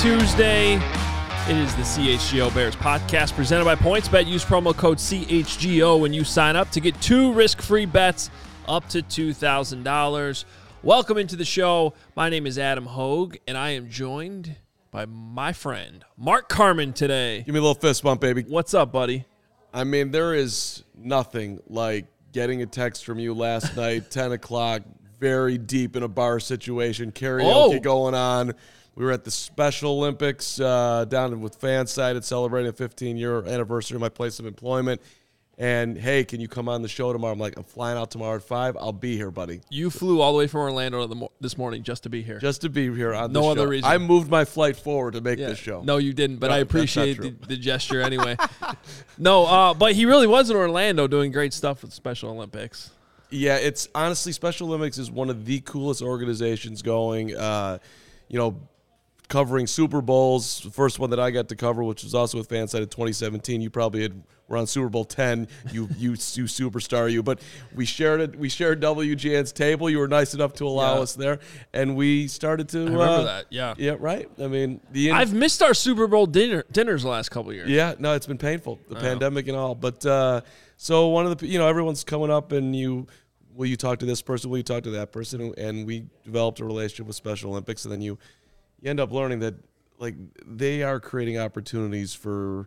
Tuesday. It is the CHGO Bears podcast presented by PointsBet. Use promo code CHGO when you sign up to get two risk free bets up to $2,000. Welcome into the show. My name is Adam Hoge, and I am joined by my friend Mark Carman today. Give me a little fist bump, baby. What's up, buddy? I mean, there is nothing like getting a text from you last night, 10 o'clock, very deep in a bar situation, karaoke Oh. going on. We were at the Special Olympics uh, down with Fansided celebrating a 15 year anniversary of my place of employment. And hey, can you come on the show tomorrow? I'm like, I'm flying out tomorrow at 5. I'll be here, buddy. You flew all the way from Orlando the mo- this morning just to be here. Just to be here on No the other show. reason. I moved my flight forward to make Yeah. this show. No, you didn't, but No, I appreciate the, the gesture anyway. no, uh, but he really was in Orlando doing great stuff with Special Olympics. Yeah, it's honestly Special Olympics is one of the coolest organizations going. Uh, you know, covering Super Bowls. The first one that I got to cover, which was also with Fanside in 2017. You probably had were on Super Bowl 10. You you you superstar you, but we shared it. We shared WGN's table. You were nice enough to allow Yeah. us there, and we started to. I remember uh, that. Yeah. Yeah, right. I mean, the I've missed our Super Bowl dinner dinners the last couple of years. yeah, no, it's been painful, the pandemic and all. But uh, so one of the, you know, everyone's coming up and you, will you talk to this person? Will you talk to that person? And we developed a relationship with Special Olympics, and then you, you end up learning that like they are creating opportunities for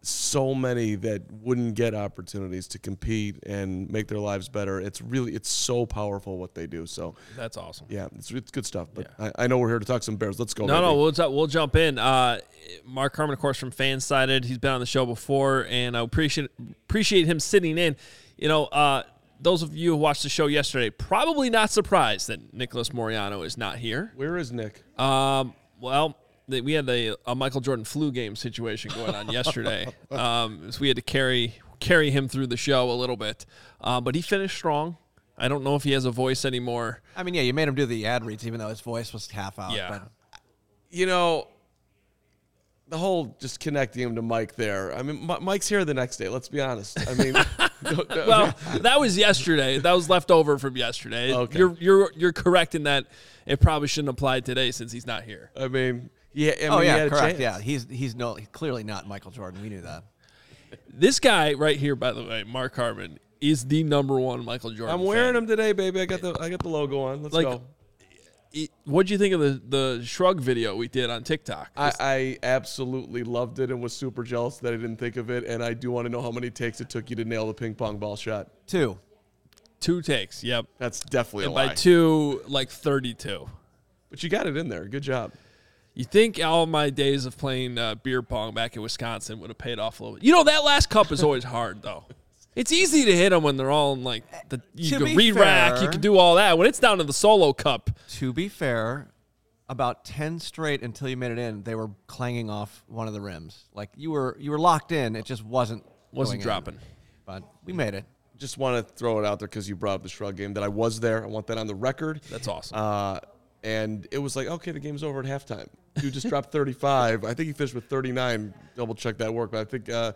so many that wouldn't get opportunities to compete and make their lives better. It's really, it's so powerful what they do. So That's awesome. yeah, it's, it's good stuff. But I, I know we're here to talk some Bears. Let's go. No, no, we'll ju- we'll jump in. Uh, Mark Carman, of course, from Fansided. He's been on the show before, and I appreciate appreciate him sitting in. You know, uh, those of you who watched the show yesterday probably not surprised that Nicholas Moriano is not here. Where is Nick? Um, well, th- we had a, a Michael Jordan flu game situation going on yesterday. Um, so we had to carry carry him through the show a little bit, uh, but he finished strong. I don't know if he has a voice anymore. I mean, yeah, you made him do the ad reads, even though his voice was half out. Yeah. But you know, the whole just connecting him to Mike there. I mean, Mi- Mike's here the next day. Let's be honest. I mean, no- no- Well, that was yesterday. That was left over from yesterday. Okay. You're you're you're correct in that it probably shouldn't apply today since he's not here. I mean, yeah. I oh, mean, oh he yeah, had correct. chance. Yeah, he's he's no clearly not Michael Jordan. We knew that. This guy right here, by the way, Mark Harmon, is the number one Michael Jordan. I'm wearing fan. him today, baby. I got the I got the logo on. Let's Like, go. It- What'd you think of the the shrug video we did on TikTok? I, I absolutely loved it and was super jealous that I didn't think of it. And I do want to know how many takes it took you to nail the ping pong ball shot. Two. two takes. Yep. That's definitely And a by lie. two, like 32. but you got it in there. Good job. You think all my days of playing uh, beer pong back in Wisconsin would have paid off a little bit? You know, that last cup is always hard, though. It's easy to hit them when they're all in like the you To can be re-rack, you fair- can do all that. When it's down to the solo cup, To be fair, about ten straight until you made it in, they were clanging off one of the rims. Like you were you were locked in. It just wasn't wasn't going in. dropping. But we made it. Just want to throw it out there because you brought up the shrug game that I was there. I want that on the record. That's awesome. Uh, and it was like, okay, the game's over at halftime. Dude just dropped 35. I think he finished with 39. Double check that work, but I think uh,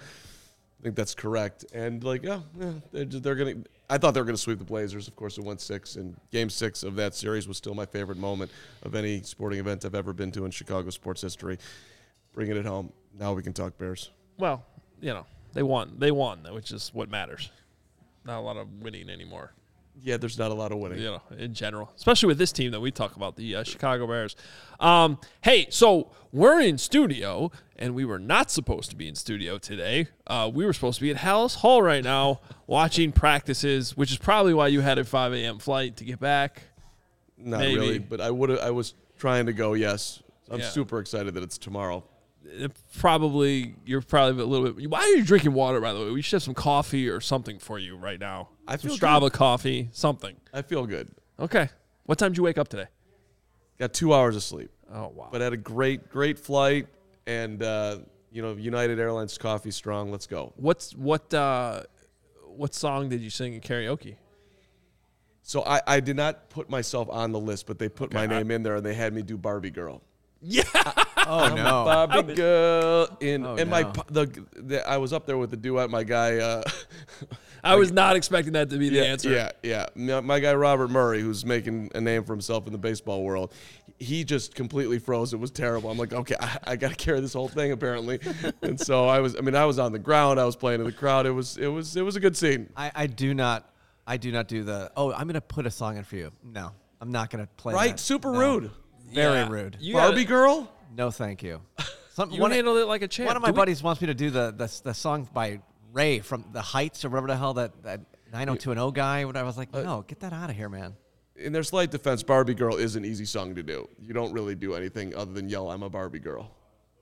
I think that's correct. And like, yeah, yeah they're, they're gonna. I thought they were gonna sweep the Blazers. Of course, it went six, and Game Six of that series was still my favorite moment of any sporting event I've ever been to in Chicago sports history. Bringing it home. Now we can talk Bears. well, you know, they won. They won, which is what matters. Not a lot of winning anymore. Yeah, there's not a lot of winning. you know, in general, especially with this team that we talk about, the uh, Chicago Bears. Um, hey, so we're in studio, and we were not supposed to be in studio today. Uh, we were supposed to be at Halas Hall right now watching practices, which is probably why you had a 5 a.m. flight to get back. Not Maybe. really, but I would. I was trying to go. Yes, I'm Yeah. super excited that it's tomorrow. It probably you're probably a little bit. Why are you drinking water? By the way, we should have some coffee or something for you right now. I some feel Strava coffee, something. I feel good. Okay. What time did you wake up today? Got two hours of sleep. Oh wow. but had a great, great flight. And uh, you know, United Airlines coffee strong. Let's go. What's what? Uh, what song did you sing in karaoke? So I, I did not put myself on the list, but they put my Okay, I- name in there and they had me do Barbie Girl. Yeah. Oh no. Barbie Girl in Oh, and my no. p- the, the I was up there with the duet. My guy. Uh, I was not expecting that to be the yeah, answer. Yeah, yeah. My, my guy Robert Murray, who's making a name for himself in the baseball world, he just completely froze. It was terrible. I'm like, okay, I, I got to carry this whole thing apparently. and so I was. I mean, I was on the ground. I was playing in the crowd. It was. It was. It was a good scene. I, I do not. I do not do the. Oh, I'm gonna put a song in for you. No, I'm not gonna play. Right? that. Super No. rude. Very Yeah. rude. You Barbie gotta- girl. No, thank you. Some, You one, handled it like a champ. one of my Do we- buddies wants me to do the, the the song by Ray from The Heights or whatever the hell that that 90210 guy. What I was like, Uh, no, get that out of here, man. In their slight defense, Barbie girl is an easy song to do. You don't really do anything other than yell, "I'm a Barbie girl."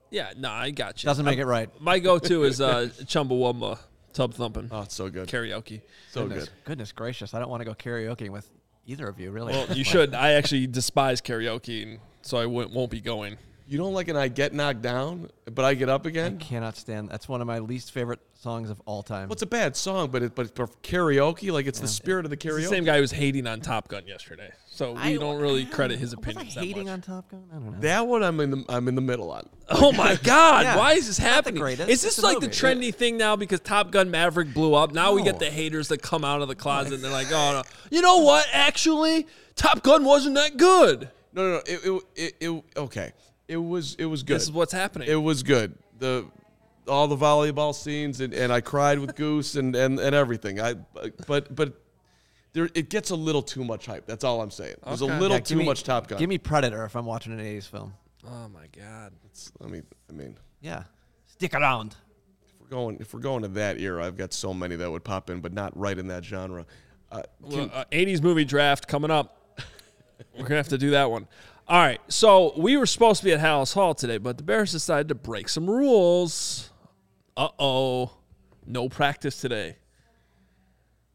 Yeah, no, I got you. Doesn't make it right. My go-to is uh, Chumbawamba, tub thumping, Oh, it's so good. karaoke. So goodness, good. goodness gracious, I don't want to go karaoke with either of you, really. Well, you should. I actually despise karaoke, and so I won't, won't be going. You don't like an I get knocked down, but I get up again. I cannot stand. That's one of my least favorite songs of all time. What's a bad song, but it, but for karaoke, like it's the spirit of the It's the karaoke. same guy who was hating on Top Gun yesterday, so we I- don't really credit his was I opinions that hating much. on Top Gun? I don't know. That one I'm in the I'm in the middle on. Oh my God! Yeah, Why is this not the happening? greatest. Is this It's a like the movie. trendy thing now because Top Gun Maverick blew up? Now we get the haters that come out of the closet and they're like, "Oh no, you know what? Actually, Top Gun wasn't that good." No, no, no. It, it, it, it okay. It was it was good. This is what's happening. It was good. The all the volleyball scenes and, and I cried with Goose and, and, and everything. I but but there it gets a little too much hype. That's all I'm saying. There's Okay. a little Yeah, give too me- much Top Gun. Give me Predator if I'm watching an 80s film. oh my God! I mean I mean Yeah. Stick around. if we're going if we're going to that era, I've got so many that would pop in, but not right in that genre. Uh, Well, uh, 80s movie draft coming up. We're gonna have to do that one. All right. So we were supposed to be at Halas Hall today, but the Bears decided to break some rules. Uh oh. No practice today.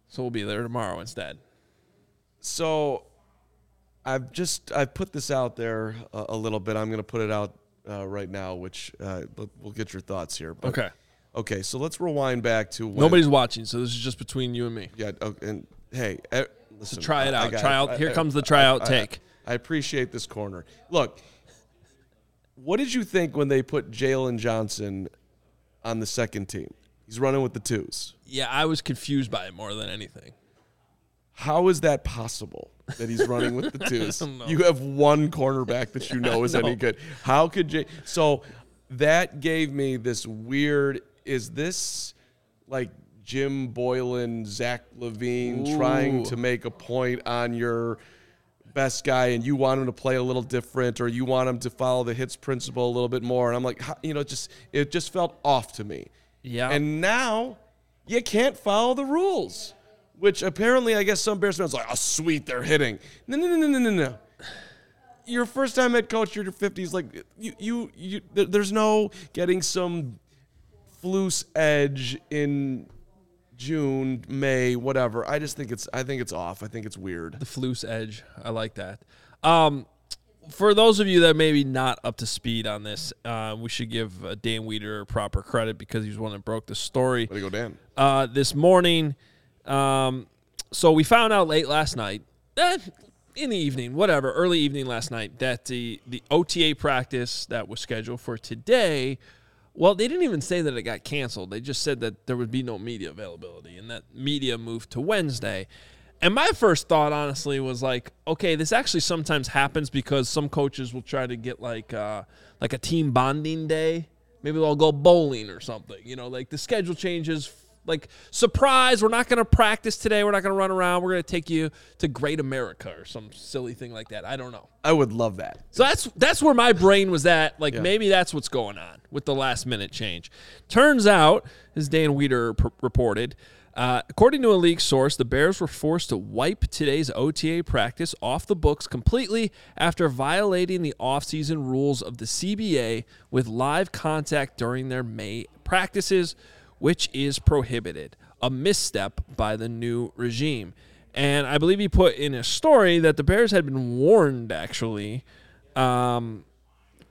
So we'll be there tomorrow instead. So I've just I've put this out there a, a little bit. I'm going to put it out uh, right now, which uh, we'll get your thoughts here. But, Okay. Okay. So let's rewind back to when, Nobody's watching, so this is just between you and me. Yeah. oh, and hey, eh, listen. try it I- I out. Try out- here I- comes the I- tryout I- take. I appreciate this corner. Look, what did you think when they put Jaylon Johnson on the second team? He's running with the twos. Yeah, I was confused by it more than anything. How is that possible that he's running with the twos? You have one cornerback that you know is any good. How could Jay? So that gave me this weird. Is this like Jim Boylan, Zach LaVine trying to make a point on your best guy, and you want him to play a little different, or you want him to follow the hits principle a little bit more? And I'm like, you know, just it just felt off to me. Yeah. And now you can't follow the rules, which apparently I guess some Bears fans are like, oh, sweet, they're hitting. No, no, no, no, no, no, no. Your first time head coach, you're in your 50s. Like, you, you, you, there's no getting some floose edge in June, May, whatever. I just think it's, I think it's off. I think it's weird. the floose edge. I like that. Um, for those of you that may be not up to speed on this, uh, we should give uh, Dan Wiederer proper credit because he's the one that broke the story Way to go, Dan. uh, this morning. Um, so we found out late last night, eh, in the evening, whatever, early evening last night, that the the OTA practice that was scheduled for today. Well, they didn't even say that it got canceled. They just said that there would be no media availability and that media moved to Wednesday. And my first thought, honestly, was like, okay, this actually sometimes happens because some coaches will try to get like uh, like a team bonding day. Maybe they'll go bowling or something. You know, like the schedule changes. Like surprise, we're not going to practice today. We're not going to run around. We're going to take you to Great America or some silly thing like that. I don't know. I would love that. So that's that's where my brain was at. Like Yeah. maybe that's what's going on with the last minute change. Turns out, as Dan Wiederer p- reported, uh, according to a leaked source, the Bears were forced to wipe today's OTA practice off the books completely after violating the offseason rules of the CBA with live contact during their May practices, which is prohibited. A misstep by the new regime. And I believe he put in a story that the Bears had been warned actually um,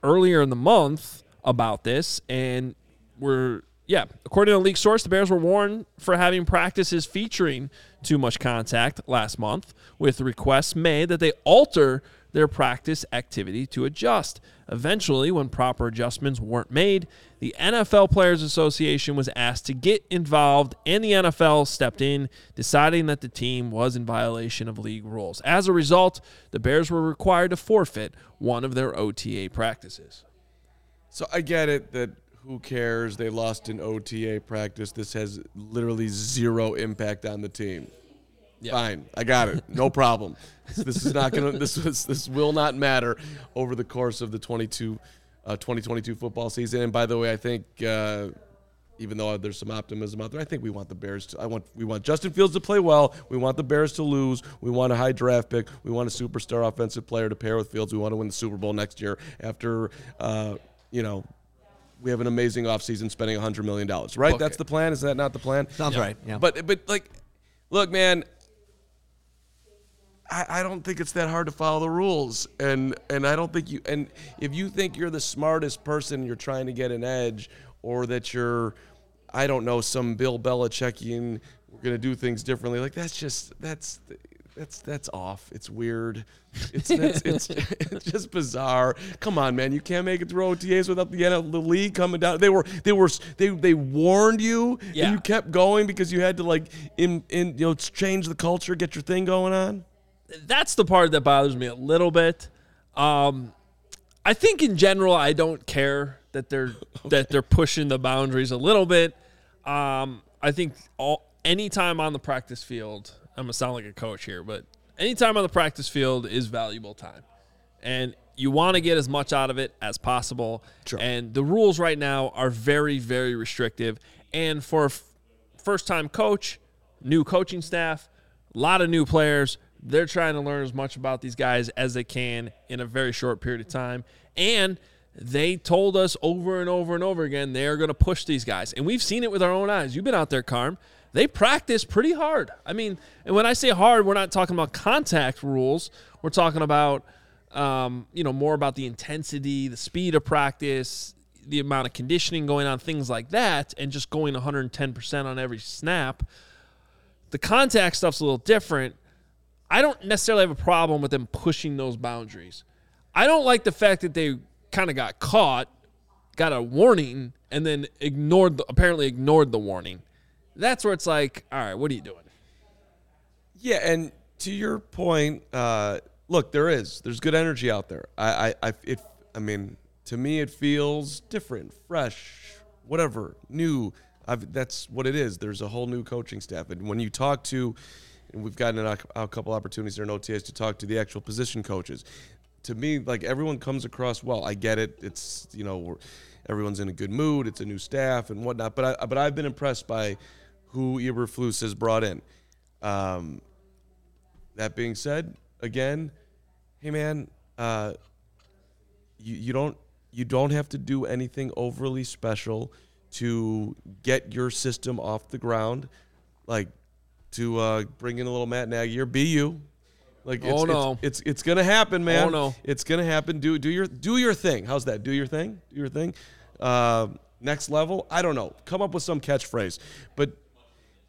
earlier in the month about this, and were yeah, according to a leaked source, the Bears were warned for having practices featuring too much contact last month, with requests made that they alter their practice activity to adjust. Eventually, when proper adjustments weren't made, the NFL Players Association was asked to get involved, and the NFL stepped in, deciding that the team was in violation of league rules. As a result, the Bears were required to forfeit one of their OTA practices. So I get it that who cares? They lost an OTA practice. This has literally zero impact on the team. Yeah. Fine, I got it. No problem. this is not gonna. This was. This will not matter over the course of the 22, uh, 2022 football season. And by the way, I think uh, even though there's some optimism out there, I think we want the Bears to. I want. We want Justin Fields to play well. We want the Bears to lose. We want a high draft pick. We want a superstar offensive player to pair with Fields. We want to win the Super Bowl next year after. Uh, you know, we have an amazing offseason spending $100 million, right? Okay. That's the plan. Is that not the plan? Sounds right. Yeah. But but like, look, man. I, I don't think it's that hard to follow the rules, and and I don't think you and if you think you're the smartest person, you're trying to get an edge, or that you're, I don't know, some Bill Belichickian, we're gonna do things differently. Like that's just that's that's that's off. It's weird. It's it's, it's it's just bizarre. Come on, man. You can't make it through OTAs without the NL, the league coming down. They were they were they they warned you, Yeah. and you kept going because you had to like in in you know change the culture, get your thing going on. That's the part that bothers me a little bit. Um, I think in general, I don't care that they're that they're pushing the boundaries a little bit. Um, I think all anytime on the practice field, I'm gonna sound like a coach here, but anytime on the practice field is valuable time, and you want to get as much out of it as possible. Sure. And the rules right now are very, very restrictive. And for a f- first-time coach, new coaching staff, a lot of new players. They're trying to learn as much about these guys as they can in a very short period of time. And they told us over and over and over again they are going to push these guys. And we've seen it with our own eyes. You've been out there, Carm. They practice pretty hard. I mean, and when I say hard, we're not talking about contact rules. We're talking about, um, you know, more about the intensity, the speed of practice, the amount of conditioning going on, things like that, and just going 110% on every snap. The contact stuff's a little different. I don't necessarily have a problem with them pushing those boundaries. I don't like the fact that they kind of got caught, got a warning, and then ignored the, apparently ignored the warning. That's where it's like, all right, what are you doing? Yeah, and to your point, uh, look, there is there's good energy out there. I, I, I, it, I mean, to me, it feels different, fresh, whatever, new. I've, that's what it is. There's a whole new coaching staff, and when you talk to, and we've gotten a, a couple opportunities there in OTAs to talk to the actual position coaches. To me, like everyone comes across well. I get it. It's you know, everyone's in a good mood. It's a new staff and whatnot. But I, but I've been impressed by who Eberflus has brought in. Um, that being said, again, hey man, uh, you, you don't you don't have to do anything overly special to get your system off the ground, like to uh, bring in a little Matt Nagy or be you. Like it's, Oh, no. it's, it's it's gonna happen, man. Oh, no. it's gonna happen. Do do your do your thing. How's that? Do your thing. Do your thing. Uh, next level. I don't know. Come up with some catchphrase, but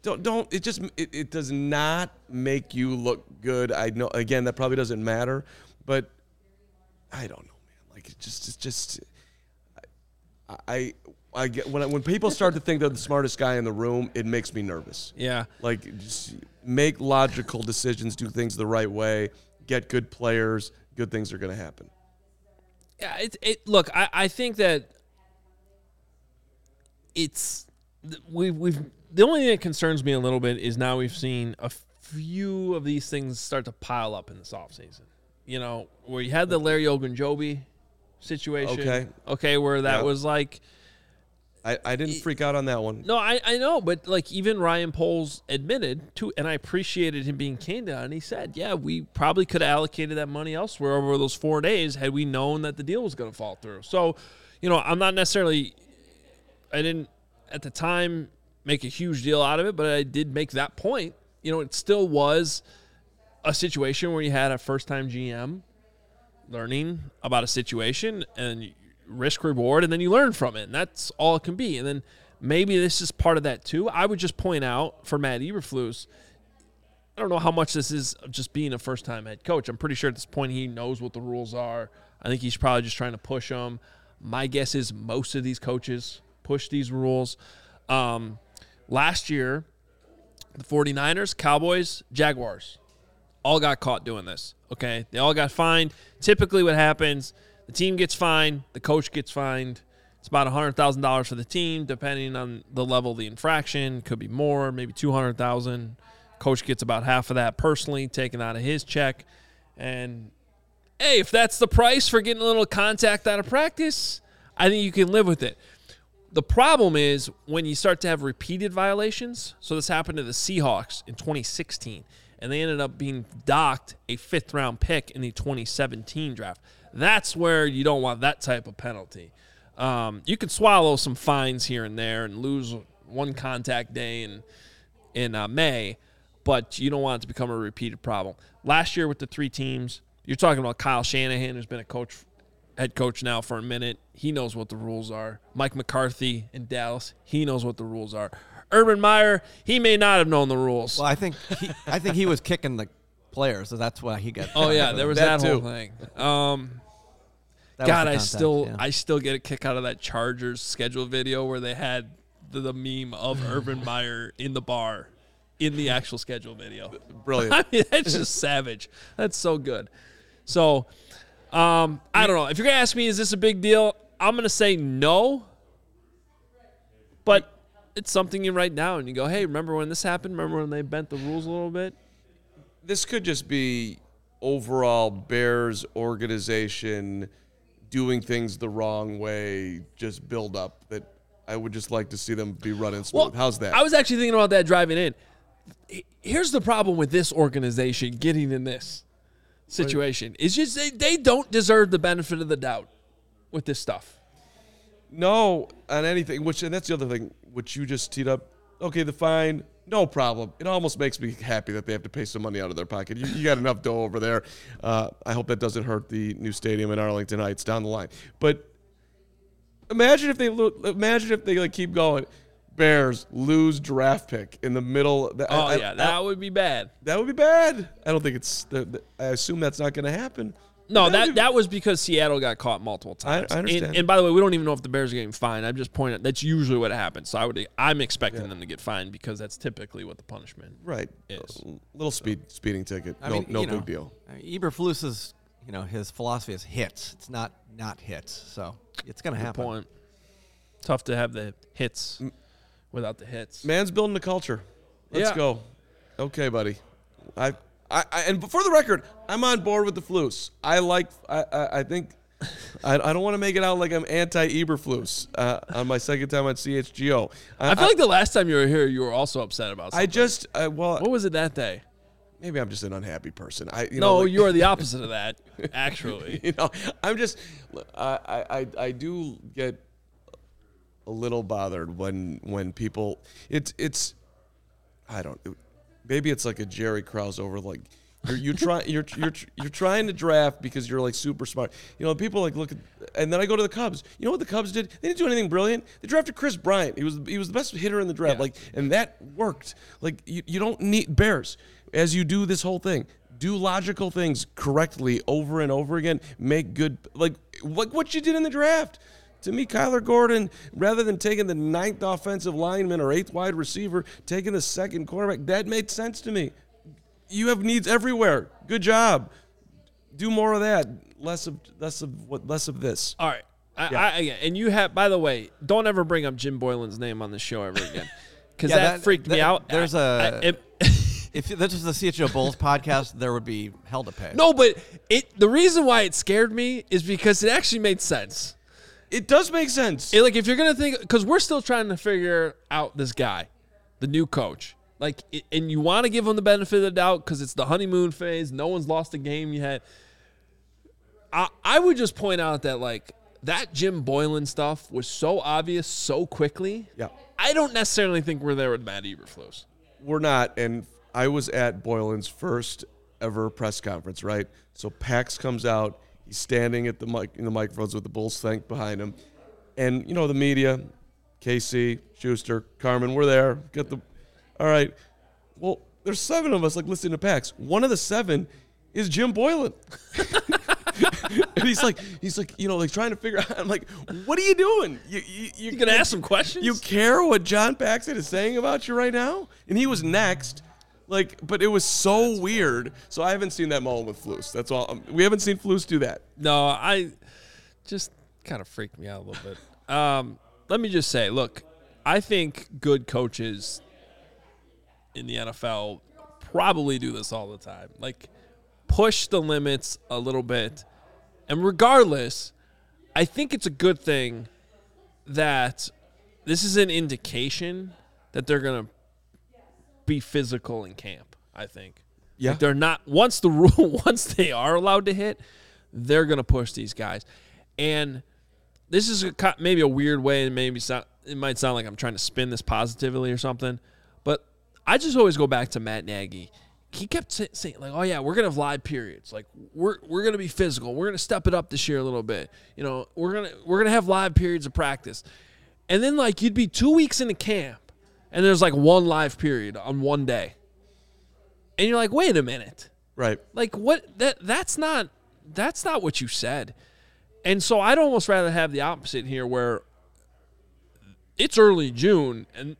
don't don't it just it, it does not make you look good i know again that probably doesn't matter but i don't know man like it just it's just i i, I get when I, when people start to think they're the smartest guy in the room it makes me nervous Yeah. like just make logical decisions do things the right way get good players good things are going to happen Yeah, it, it look, I, I think that it's we've we've the only thing that concerns me a little bit is now we've seen a few of these things start to pile up in this offseason. You know, where you had the Larry Ogunjobi situation. Okay. Okay, where that Yeah. was like I, I didn't freak out on that one no, I, I know, but like even Ryan Poles admitted to, and I appreciated him being candid. And he said, "Yeah, we probably could have allocated that money elsewhere over those four days had we known that the deal was going to fall through." So, you know, I'm not necessarily, I didn't at the time make a huge deal out of it, but I did make that point. You know, it still was a situation where you had a first-time GM learning about a situation and risk reward and then you learn from it and that's all it can be and then maybe this is part of that too i would just point out for matt eberflus I don't know how much this is of just being a first time head coach. I'm pretty sure at this point he knows what the rules are. I think he's probably just trying to push them. My guess is most of these coaches push these rules. Um, last year, the 49ers, Cowboys, Jaguars all got caught doing this. Okay. They all got fined. Typically, what happens the team gets fined, the coach gets fined. It's about $100,000 for the team, depending on the level of the infraction. Could be more, maybe 200000 Coach gets about half of that personally taken out of his check. And hey, if that's the price for getting a little contact out of practice, I think you can live with it. The problem is when you start to have repeated violations. So this happened to the Seahawks in 2016, and they ended up being docked a fifth round pick in the 2017 draft. That's where you don't want that type of penalty. Um, you can swallow some fines here and there and lose one contact day in in uh, May, but you don't want it to become a repeated problem. Last year with the three teams, you're talking about Kyle Shanahan, who's been a coach, head coach now for a minute. He knows what the rules are. Mike McCarthy in Dallas, he knows what the rules are. Urban Meyer, he may not have known the rules. Well, I think he, I think he was kicking the players, so that's why he got. oh yeah, there was That that, whole thing. Um, that God, the I contact, still yeah. I still get a kick out of that Chargers schedule video where they had the, the meme of Urban Meyer in the bar in the actual schedule video. Brilliant. I mean, that's just savage. That's so good. So, um, I don't know. If you're gonna ask me, is this a big deal? I'm gonna say no. But it's something you write down and you go, hey, remember when this happened? Remember when they bent the rules a little bit? this could just be overall Bears organization doing things the wrong way, just build up that I would just like to see them be running smooth. How's that? I was actually thinking about that driving in. Here's the problem with this organization getting in this situation. It's just they, they don't deserve the benefit of the doubt with this stuff. no on anything, which and that's the other thing, which you just teed up. Okay, the fine, no problem. It almost makes me happy that they have to pay some money out of their pocket. You, you got enough dough over there. Uh, I hope that doesn't hurt the new stadium in Arlington Heights down the line. But imagine if they lo- imagine if they like keep going. Bears lose draft pick in the middle. Oh I- I- yeah, that would be bad. That would be bad. I don't think it's. the- the- I assume that's not going to happen. No, That'd that was because Seattle got caught multiple times. I understand. And, and by the way, we don't even know if the Bears are getting fined. I'm just pointing. That's usually what happens. So I would. I'm expecting them to get fined because that's typically what the punishment. right. Is. A little speed speeding ticket. I no, mean, no you know, big deal. I mean, Eberflus's, you know, his philosophy is hits. It's not not hits. So it's gonna happen. Point. Tough to have the hits without the hits. Man's building the culture. Let's Yeah. go. Okay, buddy. I, I, I and for the record, I'm on board with the flus. I like. I, I, I think. I, I don't want to make it out like I'm anti-Eberflus uh, on my second time on CHGO. I feel like the last time you were here, you were also upset about I just I, well what was it that day? maybe I'm just an unhappy person. I you No, know, like- you are the opposite of that, actually. you know, I'm just, I, I, I- I do get a little bothered when when people, it's it's, I don't, maybe it's like a Jerry Krause over like. You're you try you're you're you're trying to draft because you're like super smart. You know, people like look at and then I go to the Cubs. You know what the Cubs did? They didn't do anything brilliant. They drafted Kris Bryant. He was he was the best hitter in the draft. Yeah. Like and that worked. Like you, you don't need Bears as you do this whole thing. Do logical things correctly over and over again. Make good like like what you did in the draft. To me, Kyler Gordon, rather than taking the ninth offensive lineman or eighth wide receiver, taking the second cornerback, that made sense to me. You have needs everywhere. Good job. Do more of that. Less of less of what less of this. All right. I, I, and you have, by the way, don't ever bring up Jim Boylan's name on the show ever again. Because Yeah, that, that- freaked me out. there's I- a- I- it- If this was the CHGO Bulls podcast, there would be hell to pay. no, but it. The reason why it scared me is because it actually made sense. It does make sense. It, like if you're gonna think, because we're still trying to figure out this guy, the new coach. Like, it, and you want to give him the benefit of the doubt because it's the honeymoon phase. No one's lost a game yet. I I would just point out that like that Jim Boylan stuff was so obvious so quickly. yeah. I don't necessarily think we're there with Matt Eberflus. We're not. And I was at Boylan's first ever press conference, right? So Pax comes out. He's standing at the mic in the microphones with the Bulls thing behind him. And, you know, the media, KC, Schuster, Carmen, we're there. Get the all right. Well, there's seven of us like listening to Pax. One of the seven is Jim Boylan. and he's like, he's like, you know, like trying to figure out. I'm like, what are you doing? You, you, You gonna ask some questions? You care what John Paxton is saying about you right now? And he was next. Like, but it was so weird. So I haven't seen that moment with Flus. That's all. Um, we haven't seen Flus do that. No, I just kind of freaked me out a little bit. Um, let me just say, look, I think good coaches in the NFL probably do this all the time. Like push the limits a little bit. And regardless, I think it's a good thing that this is an indication that they're going to be physical in camp, I think. Yeah. Like they're not once the rule once they are allowed to hit, they're going to push these guys. And this is a, maybe a weird way and maybe it might sound like I'm trying to spin this positively or something, but I just always go back to Matt Nagy. He kept saying like, "Oh yeah, we're gonna have live periods. Like we're we're gonna be physical. We're gonna step it up this year a little bit. You know, we're gonna we're gonna have live periods of practice." And then like you'd be two weeks into camp, and there's like one live period on one day, and you're like, "Wait a minute." Right. Like what that that's not that's not what you said. And so I'd almost rather have the opposite here where it's early June and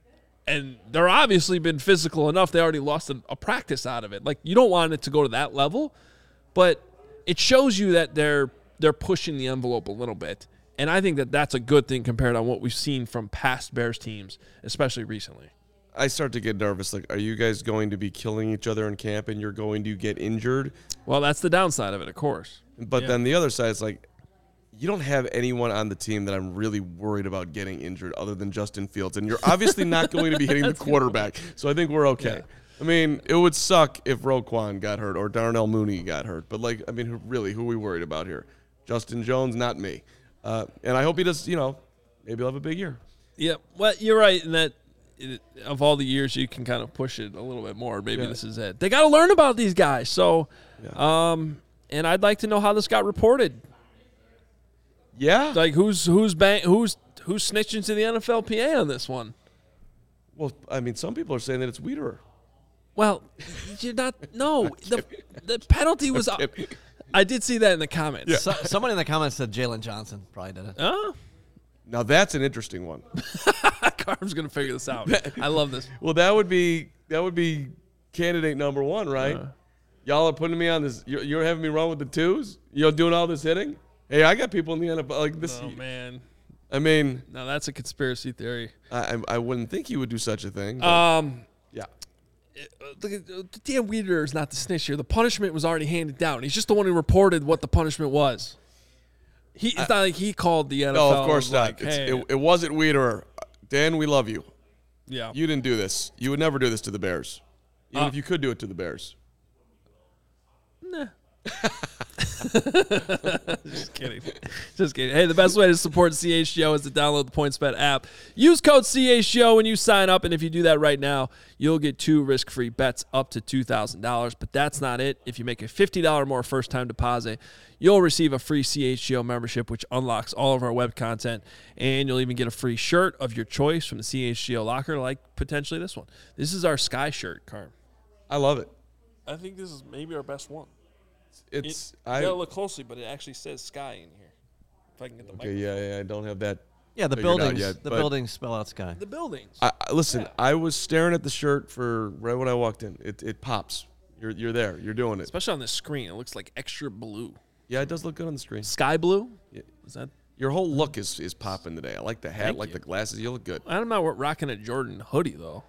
and they're obviously been physical enough they already lost a, a practice out of it. Like you don't want it to go to that level, but it shows you that they're they're pushing the envelope a little bit. And I think that that's a good thing compared on what we've seen from past Bears teams, especially recently. I start to get nervous. Like, are you guys going to be killing each other in camp and you're going to get injured? Well, that's the downside of it, of course. But Yeah. then the other side is like, you don't have anyone on the team that I'm really worried about getting injured other than Justin Fields. And you're obviously not going to be hitting the quarterback. So I think we're okay. I mean, it would suck if Roquan got hurt or Darnell Mooney got hurt. But, like, I mean, really, who are we worried about here? Justin Jones, not me. Uh, and I hope he does, you know, maybe he'll have a big year. Yeah, well, you're right in that it, of all the years you can kind of push it a little bit more. Maybe Yeah. this is it. They got to learn about these guys. So, Yeah. um, and I'd like to know how this got reported. Yeah. Like who's who's bang, who's who's snitching to the NFLPA on this one? Well, I mean, some people are saying that it's Wiederer. Well, you're not. No, the the penalty was. up. Kidding. I did see that in the comments. So, someone in the comments said Jaylon Johnson probably did it. Oh, Now, that's an interesting one. Carm's gonna figure this out. I love this. Well, that would be that would be candidate number one, right? Y'all are putting me on this. You're, you're having me run with the twos. You're doing all this hitting. Hey, I got people in the NFL like this. Oh man, I mean, now that's a conspiracy theory. I I I wouldn't think you would do such a thing. but Um. yeah, look at uh, Dan Wiederer is not the snitch here. The punishment was already handed down. He's just the one who reported what the punishment was. He, it's not like he called the NFL. no, of course not. like, It's- hey, it, it wasn't Wiederer. Dan, we love you. yeah. You didn't do this. You would never do this to the Bears, even Uh, if you could do it to the Bears. Nah. Just kidding. Just kidding. Hey, the best way to support CHGO is to download the PointsBet app. Use code CHGO when you sign up, and if you do that right now, you'll get two risk-free bets up to $2,000. But that's not it. If you make a $50 or more first-time deposit, you'll receive a free CHGO membership, which unlocks all of our web content, and you'll even get a free shirt of your choice from the CHGO locker, like potentially this one. This is our Sky shirt, Carm. I love it. I think this is maybe our best one. It's I I gotta look closely, but it actually says sky in here. If I can get the okay. mic. Yeah, yeah. I don't have that. Yeah, the Figured out buildings. yet, the buildings spell out sky. The buildings. I, I- listen, Yeah. I was staring at the shirt for right when I walked in. It it pops. You're you're there. You're doing it. Especially on the screen, it looks like extra blue. Yeah, it does look good on the screen. Sky blue? Yeah. Is that? Your whole look is is popping today. I like the hat, Thank like you. the glasses. You look good. I'm not know what rocking a Jordan hoodie though.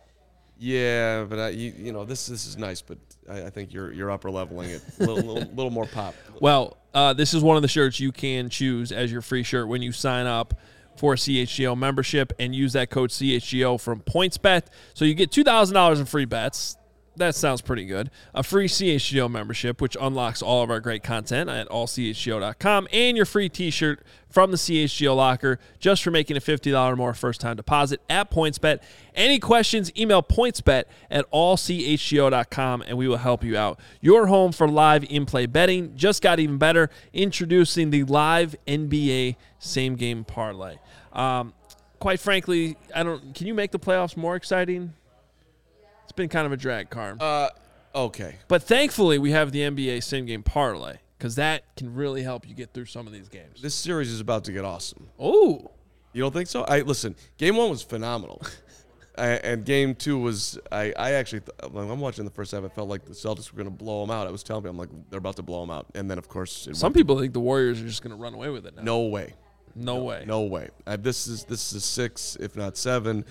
Yeah, but I, you, you know this this is nice, but I, I think you're you're upper leveling it. A little, little, little more pop. Well, uh, this is one of the shirts you can choose as your free shirt when you sign up for a CHGO membership and use that code CHGO from PointsBet. So you get $2,000 in free bets. That sounds pretty good. A free CHGO membership, which unlocks all of our great content at allchgo.com, and your free t shirt from the CHGO locker just for making a $50 or more first time deposit at PointsBet. Any questions, email pointsbet at allchgo.com and we will help you out. Your home for live in play betting just got even better. Introducing the live NBA same game parlay. Um, quite frankly, I don't. Can you make the playoffs more exciting? Been kind of a drag, Carm. Uh, okay. but thankfully, we have the NBA same game parlay because that can really help you get through some of these games. This series is about to get awesome. Oh, You don't think so? I listen. Game one was phenomenal, I, and game two was. I, I actually, th- I'm watching the first half. I felt like the Celtics were going to blow them out. I was telling me, I'm like, they're about to blow them out, and then of course, it some people think the Warriors are just going to run away with it now. No way. no, way. No way. I, this is this is six, if not seven,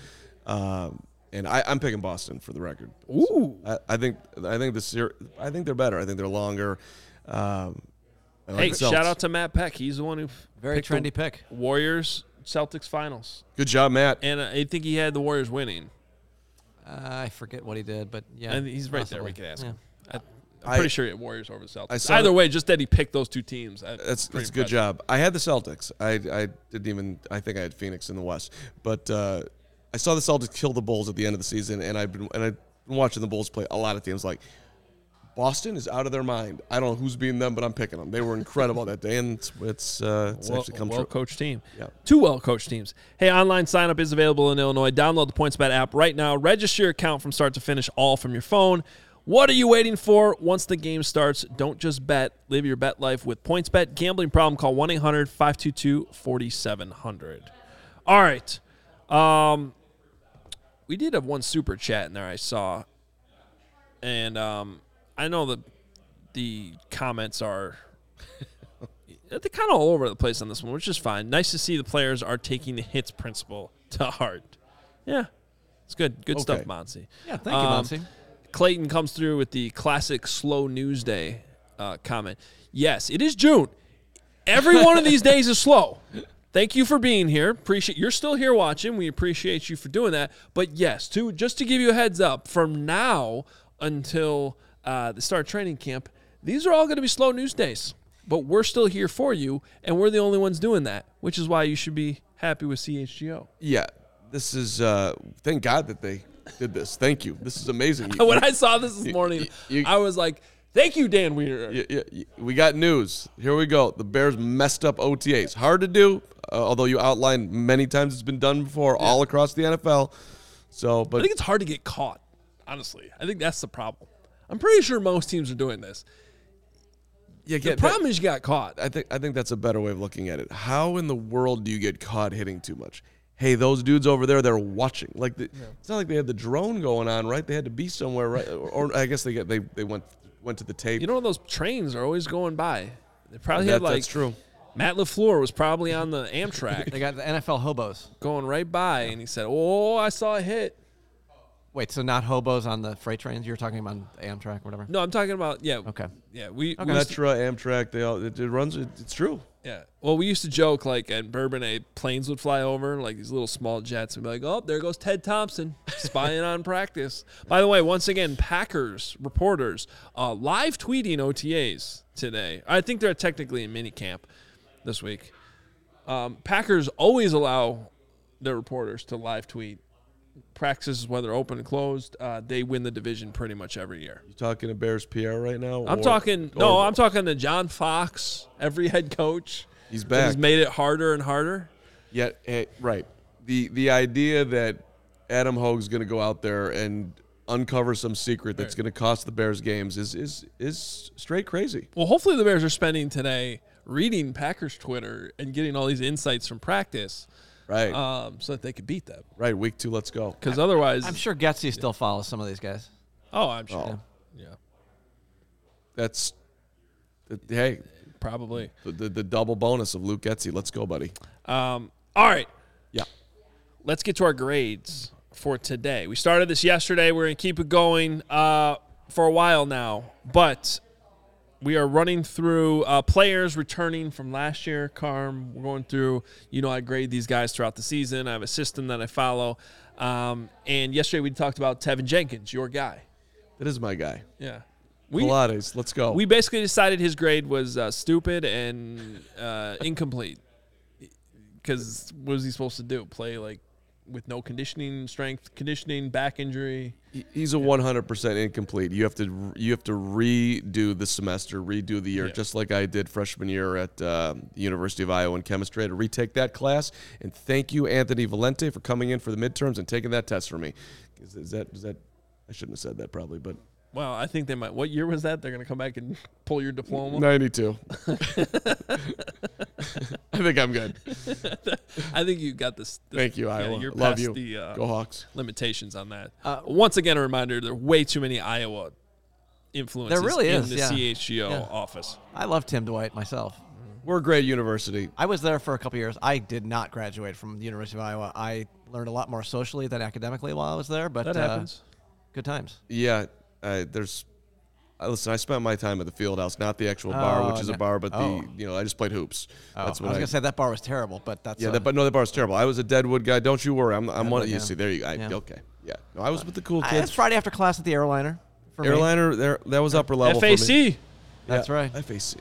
um, and I, I'm picking Boston for the record. Ooh. I, I think I think the ser- I think they're better. I think they're longer. Um, I like Hey, shout out to Matt Peck. He's the one who Very picked the trendy pick. Warriors Celtics finals, Good job, Matt. and uh, I think he had the Warriors winning. Uh, I forget what he did, but yeah, and he's right there. We possibly. can ask Yeah. him. I, I'm I- pretty sure he had Warriors over the Celtics. I saw Either that- way, just that he picked those two teams. uh, That's that's a good job. I had the Celtics. I I didn't even. I think I had Phoenix in the West, but uh, I saw the Celtics kill the Bulls at the end of the season, and I've been and I've been watching the Bulls play a lot of teams. Like Boston is out of their mind. I don't know who's beating them, but I'm picking them. They were incredible that day, and it's it's, uh, it's well, actually come well true. coached team. Yeah. Two well coached teams. Hey, online sign up is available in Illinois. Download the PointsBet app right now. Register your account from start to finish, all from your phone. What are you waiting for? Once the game starts, don't just bet. Live your bet life with PointsBet. Gambling problem? Call 1 800 522 4700. All right. Um, we did have one super chat in there I saw. And um, I know that the comments are they're kind of all over the place on this one, which is fine. Nice to see the players are taking the hits principle to heart. Yeah, it's good. Good stuff, Okay. Monty. Yeah, thank you, Um, Muncie. Clayton comes through with the classic slow news day uh, comment. Yes, it is June. Every one of these days is slow. Thank you for being here. Appreciate you're still here watching. We appreciate you for doing that. But yes, to just to give you a heads up, from now until uh, the start of training camp, these are all going to be slow news days. But we're still here for you, and we're the only ones doing that, which is why you should be happy with CHGO. Yeah, this is. Uh, thank God that they did this. Thank you. This is amazing. when I saw this this morning, you- I was like, "Thank you, Dan Weir." Y- y- y- we got news. Here we go. The Bears messed up OTAs. Hard to do, uh, although you outlined many times it's been done before all across the NFL. So, but I think it's hard to get caught. Honestly, I think that's the problem. I'm pretty sure most teams are doing this. yeah, The problem is you got caught. I think I think that's a better way of looking at it. How in the world do you get caught hitting too much? Hey, those dudes over there, they're watching. Like the, it's not like they had the drone going on, right? They had to be somewhere, right? Or, or I guess they get they they went went to the tape. You know those trains are always going by. They probably that, had like that's true. Matt LaFleur was probably on the Amtrak They got the NFL hobos. going right by, and he said, "Oh, I saw a hit." Wait, so not hobos on the freight trains? You were talking about Amtrak, whatever. No, I'm talking about yeah, Okay. yeah. We, we Okay. used to- Metra, Amtrak, they all it, it runs. It, it's true. yeah. Well, we used to joke like at Bourbonnais, planes would fly over like these little small jets, and be like, "Oh, there goes Ted Thompson spying on practice." By the way, once again, Packers reporters uh, live tweeting OTAs today. I think they're technically in mini camp this week. Um, Packers always allow their reporters to live tweet practices, whether open and closed. Uh, they win the division pretty much every year. You talking to Bears PR right now? I'm or- talking no, I'm talking to John Fox, every head coach. He's back. Has made it harder and harder. Yeah, eh, right. The the idea that Adam Hoge's going to go out there and uncover some secret that's going to cost the Bears games is is is straight crazy. Well, hopefully the Bears are spending today reading Packers Twitter and getting all these insights from practice, Right. um, so that they could beat them. right. Week two. Let's go. Because otherwise, I'm sure Getsy still follows some of these guys. oh, I'm sure. Oh. Yeah, That's. that- Hey, probably. the, the the double bonus of Luke Getsy. Let's go, buddy. Um, all right. Yeah. let's get to our grades for today. We started this yesterday. We're going to keep it going uh, for a while now, but we are running through uh, players returning from last year. Carm, we're going through. You know, I grade these guys throughout the season. I have a system that I follow. Um, and yesterday we talked about Teven Jenkins, your guy. That is my guy. Yeah, we Pilates. Let's go. we basically decided his grade was uh, stupid and uh, incomplete. Because what was he supposed to do? Play like with no conditioning, strength conditioning, back injury. He's a 100% incomplete. You have to you have to redo the semester, redo the year, Yeah. just like I did freshman year at uh, the University of Iowa in chemistry. I had to retake that class. And thank you, Anthony Valente, for coming in for the midterms and taking that test for me. Is, is that is that I shouldn't have said that probably, but Well, I think they might. What year was that? They're going to come back and pull your diploma. 92. I think I'm good. I think you got this. this Thank you, yeah, Iowa. You're Love past you. the uh, Go Hawks. limitations on that. Uh, Once again, a reminder: there are way too many Iowa influences There really in is, the yeah. CHGO Yeah. office. I love Tim Dwight myself. We're a great university. I was there for a couple years. I did not graduate from the University of Iowa. I learned a lot more socially than academically while I was there. But That uh, happens. good times. Yeah, uh, there's. Uh, listen, I spent my time at the field house, not the actual bar, Oh, which is a bar, but Oh. the you know I just played hoops. Oh, That's I what was I. gonna say that bar was terrible, but that's yeah, uh, that, but no, that bar's terrible. I was a Deadwood guy. Don't you worry. I'm I'm one. Deadwood, You yeah. see, there you. Go. I, Yeah. Okay, yeah. No, I was with the cool I- kids. it's Friday after class at the airliner. For me. Airliner, there that was upper level. for me. FAC. That's Yeah, right. FAC.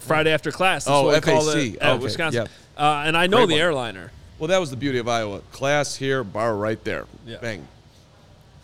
Friday after class. That's Oh, what we call FAC. it at Okay, Wisconsin. yeah. Uh, and I know Great the one. airliner. Well, that was the beauty of Iowa. Class here, bar right there. Yeah. Bang.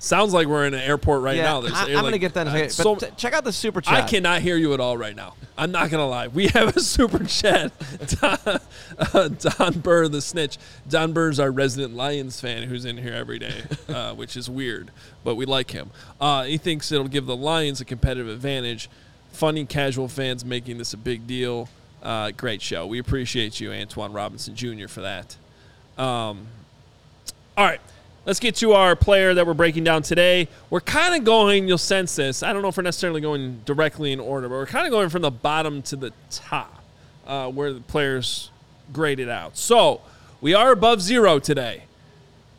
Sounds like we're in an airport right yeah, now. There's I, am gonna get that. In a uh, second, so- but t- check out the super chat. I cannot hear you at all right now. I'm not gonna lie. We have a super chat. Don, uh, Don Burr, the snitch. Don Burr's our resident Lions fan who's in here every day, uh, which is weird, but we like him. Uh, he thinks it'll give the Lions a competitive advantage. Funny casual fans making this a big deal. Uh, great show. We appreciate you, Antoine Robinson Jr. for that. Um, all right. Let's get to our player that we're breaking down today. We're kind of going, you'll sense this. I don't know if we're necessarily going directly in order, but we're kind of going from the bottom to the top uh, where the players graded out. So we are above zero today.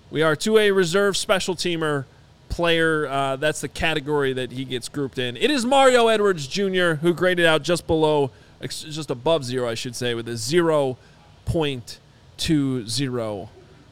We are to a reserve special teamer player. Uh, that's the category that he gets grouped in. It is Mario Edwards Jr., who graded out just below, just above zero, I should say, with a 0.20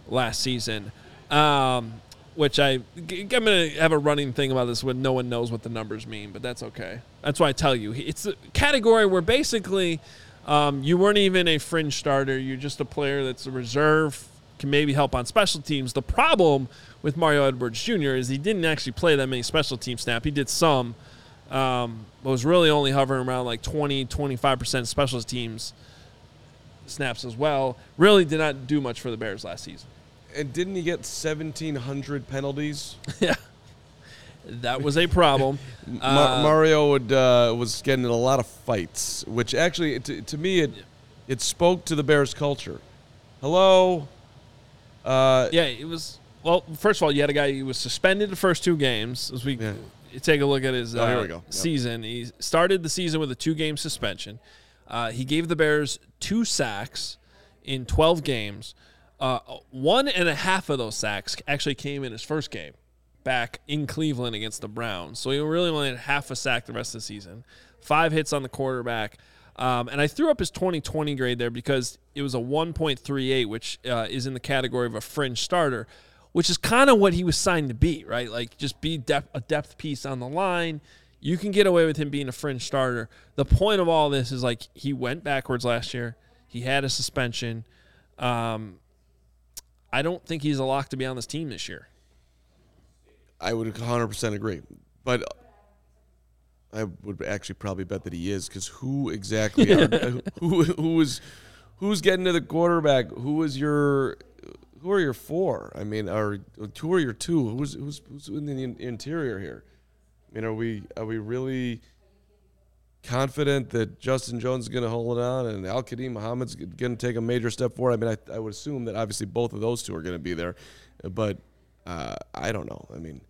last season. Um, which I, I'm going to have a running thing about this when no one knows what the numbers mean, but that's okay. That's why I tell you. It's a category where basically um, you weren't even a fringe starter. You're just a player that's a reserve, can maybe help on special teams. The problem with Mario Edwards Jr. is he didn't actually play that many special team snap. He did some, um, but was really only hovering around like 20, 25% special teams snaps as well. Really did not do much for the Bears last season. And didn't he get 1,700 penalties? yeah. That was a problem. Ma- Uh, Mario would uh, was getting in a lot of fights, which actually, to, to me, it it spoke to the Bears culture. Hello. Uh, Yeah, it was. Well, first of all, you had a guy who was suspended the first two games. As we Yeah. take a look at his Oh, here uh, we go. Yep. season, he started the season with a two-game suspension. Uh, he gave the Bears two sacks in 12 games. Uh, one and a half of those sacks actually came in his first game back in Cleveland against the Browns. So he really only had half a sack the rest of the season. Five hits on the quarterback. Um, and I threw up his 2020 grade there because it was a 1.38, which uh, is in the category of a fringe starter, which is kind of what he was signed to be, right? Like just be depth, a depth piece on the line. You can get away with him being a fringe starter. The point of all this is like he went backwards last year. He had a suspension. Um, I don't think he's a lock to be on this team this year. I would 100% agree. But I would actually probably bet that he is because who exactly are, who who is who's getting to the quarterback? Who is your who are your four? I mean, are who are your two? Who's who's who's in the interior here? I mean, are we are we really confident that Justin Jones is going to hold it on and Al-Quadin Muhammad's going to take a major step forward? I mean, I, I would assume that obviously both of those two are going to be there, but uh, I don't know. I mean,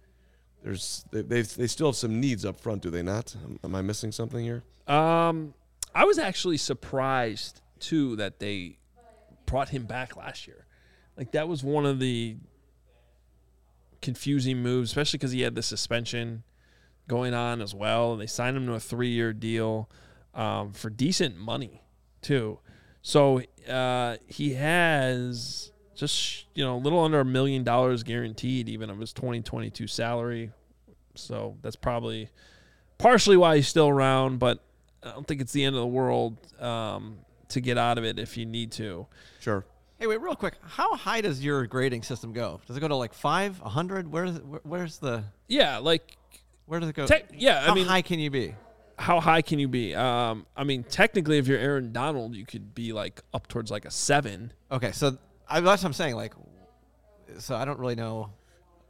there's they, they they still have some needs up front, do they not? Am, am I missing something here? Um, I was actually surprised too that they brought him back last year. Like that was one of the confusing moves, especially because he had the suspension going on as well. They signed him to a three-year deal um, for decent money too. So uh, he has just you know a little under a million dollars guaranteed, even of his 2022 salary. So that's probably partially why he's still around, but I don't think it's the end of the world um, to get out of it if you need to. Sure. Hey, wait, real quick. How high does your grading system go? Does it go to like five, a hundred? Where's where's the Yeah, like where does it go? tech, yeah. How I mean, how high can you be? how high can you be? Um, I mean, technically, if you're Aaron Donald, you could be like up towards like a seven. Okay, so I, that's what I'm saying. Like, so I don't really know.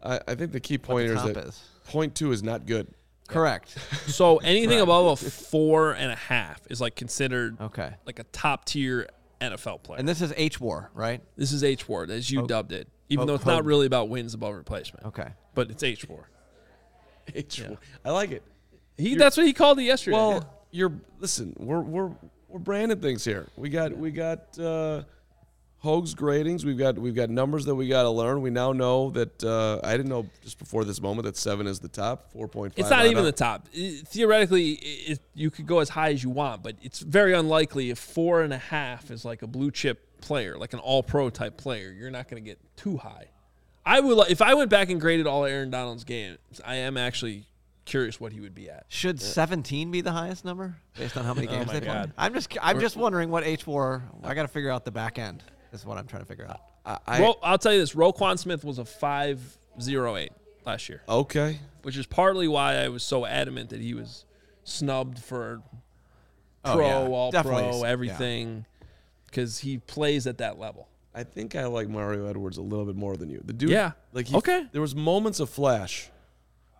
I, I think the key point the here is top that is. point two is not good. Correct. So anything Correct. above a four and a half is like considered Okay. like a top tier NFL player. And this is H War, right? this is H Ward, as you Oh. dubbed it, even Oh, though it's code. not really about wins above replacement, Okay. but it's H Ward. H- I like it. He that's what he called it yesterday. Well, you're listen. We're we're we're branding things here. We got we got uh, Hoge's gradings. We've got we've got numbers that we got to learn. We now know that uh, I didn't know just before this moment that seven is the top. Four point five. it's not even the top. I- theoretically, it, you could go as high as you want, but it's very unlikely if four and a half is like a blue chip player, like an All Pro type player. You're not going to get too high. I would li- if I went back and graded all Aaron Donald's games. I am actually curious what he would be at. Should 17 be the highest number based on how many Oh games my they played? I'm just I'm just wondering what H4 I got to figure out the back end. Is what I'm trying to figure out. I, I, Ro- I'll tell you this: Roquan Smith was a five zero eight last year, okay. which is partly why I was so adamant that he was snubbed for Oh, pro, yeah. all Definitely, pro, yeah. everything, because he plays at that level. I think I like Mario Edwards a little bit more than you. The dude, Yeah. like he, Okay. There was moments of flash.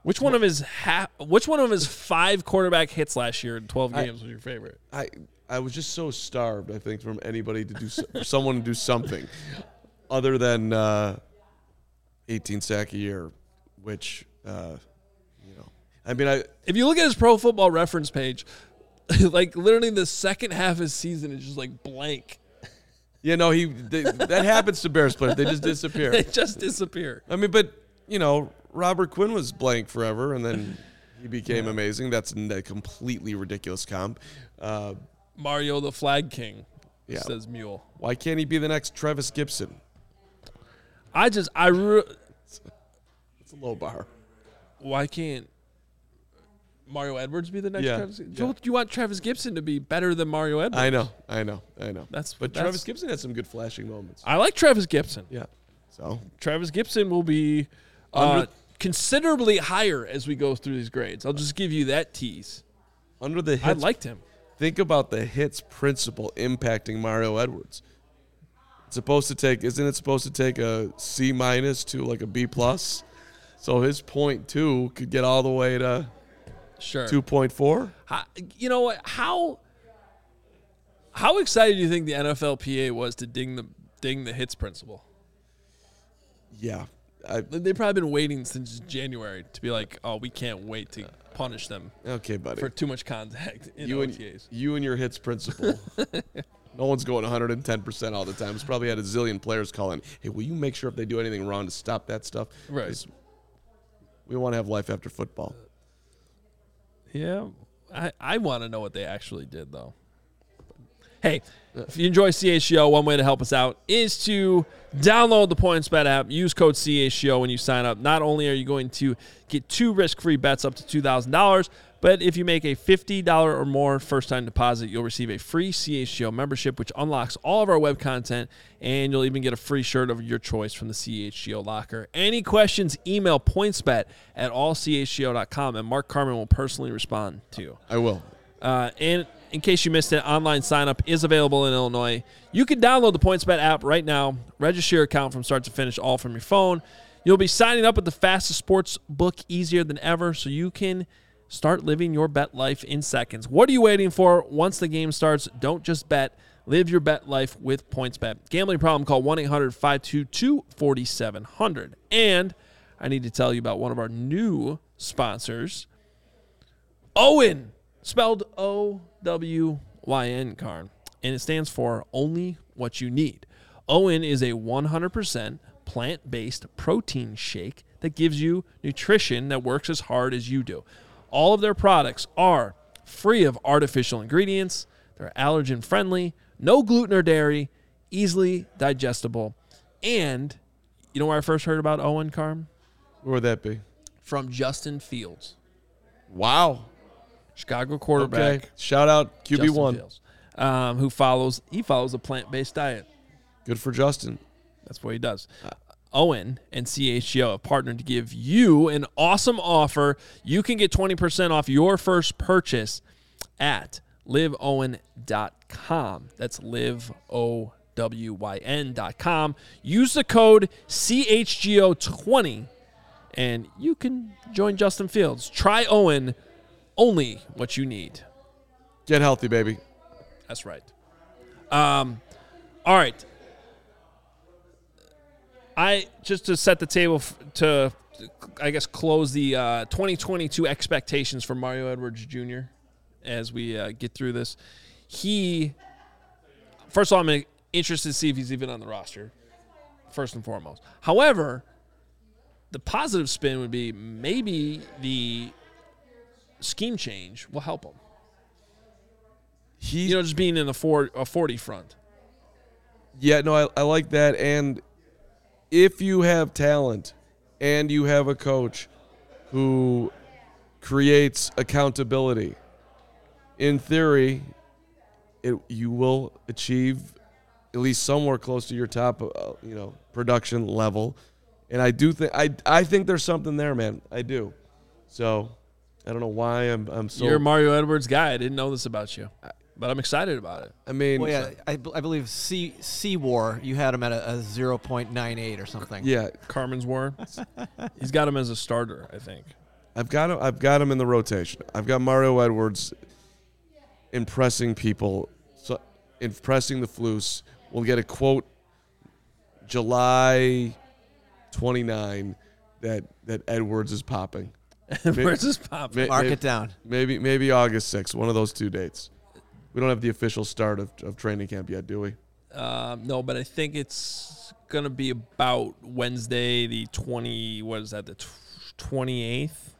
Which one of his ha- Which one of his five quarterback hits last year in twelve I- games was your favorite? I I was just so starved. I think from anybody to do so, someone to do something other than uh, 18 sack a year, which uh, you know. I mean, I If you look at his Pro Football Reference page, like literally the second half of his season is just like blank. You know he they, that happens to Bears players. They just disappear. They just disappear. I mean, but you know, Robert Quinn was blank forever, and then he became amazing. That's a completely ridiculous comp. Uh, Mario the Flag King, Yeah. says Mule. why can't he be the next Trevis Gipson? I just I re- It's a low bar. why can't Mario Edwards be the next Yeah, Trevis? yeah. You want Trevis Gipson to be better than Mario Edwards? I know, I know, I know. That's But that's- Trevis Gipson had some good flashing moments. I like Trevis Gipson. Yeah. So Trevis Gipson will be uh, Under- considerably higher as we go through these grades. I'll just give you that tease. under the I liked him. think about the hits principle impacting Mario Edwards. It's supposed to take, isn't it supposed to take a C minus to like a B plus? So his point two could get all the way to Sure. two point four. How, you know what? How how excited do you think the NFLPA was to ding the ding the hits principle? Yeah. I, They've probably been waiting since January to be like, oh, we can't wait to punish them okay, buddy. for too much contact in you and you and your hits principle. no one's going 110 percent all the time. It's probably had a zillion players calling. Hey, will you make sure if they do anything wrong to stop that stuff? Right. We want to have life after football. Yeah, I, I want to know what they actually did though. Hey, if you enjoy CHGO, one way to help us out is to download the PointsBet app. Use code CHGO when you sign up. Not only are you going to get two risk-free bets up to two thousand dollars, but if you make a fifty dollar or more first-time deposit, you'll receive a free CHGO membership, which unlocks all of our web content, and you'll even get a free shirt of your choice from the CHGO locker. Any questions? Email PointsBet at allchgo.com, and Mark Carman will personally respond to you. I will. Uh, and in case you missed it, online sign up is available in Illinois. You can download the PointsBet app right now, register your account from start to finish, all from your phone. You'll be signing up with the fastest sports book easier than ever, so you can start living your bet life in seconds. What are you waiting for? Once the game starts, don't just bet. Live your bet life with PointsBet. Gambling problem? Call 1 800 522 4700. And I need to tell you about one of our new sponsors. OWYN, spelled O W Y N, Karn, and it stands for Only What You Need. OWYN is a 100% plant based protein shake that gives you nutrition that works as hard as you do. All of their products are free of artificial ingredients, they're allergen friendly, no gluten or dairy, easily digestible, and you know where I first heard about OWYN, Carm? Where would that be? From Justin Fields, Wow. Chicago quarterback. Okay. Shout out QB1. Um, who follows he follows a plant based diet. Good for Justin. That's what he does. OWYN and CHGO have partnered to give you an awesome offer. You can get 20% off your first purchase at liveowyn.com. That's liveowyn.com. Use the code CHGO20 and you can join Justin Fields. Try OWYN, only what you need. Get healthy, baby. That's right. Um, all right. I just to set the table f- to, I guess, close the uh, 2022 expectations for Mario Edwards Jr. as we uh, get through this. He, first of all, I'm interested to see if he's even on the roster. First and foremost. However, the positive spin would be maybe the scheme change will help him. He, You know, just being in a, four, a 40 front. yeah, no, I, I like that. And if you have talent and you have a coach who creates accountability, in theory, it you will achieve at least somewhere close to your top, uh, you know, production level. And I do think I I think there's something there, man. I do. So I don't know why I'm I'm so. You're a Mario Edwards guy. I didn't know this about you, but I'm excited about it. I mean, Well, yeah, uh, I, b- I believe C C War. You had him at a, a zero point nine eight or something. yeah. Carman's War. He's got him as a starter, I think. I've got him. I've got him in the rotation. I've got Mario Edwards impressing people, so impressing the Flus. We'll get a quote July 29 that that Edwards is popping. Where's his pop? May- Mark may- it down. Maybe maybe August 6th, one of those two dates. We don't have the official start of, of training camp yet, do we? Um, no, but I think it's gonna be about Wednesday, the twenty. What is that? The twenty eighth,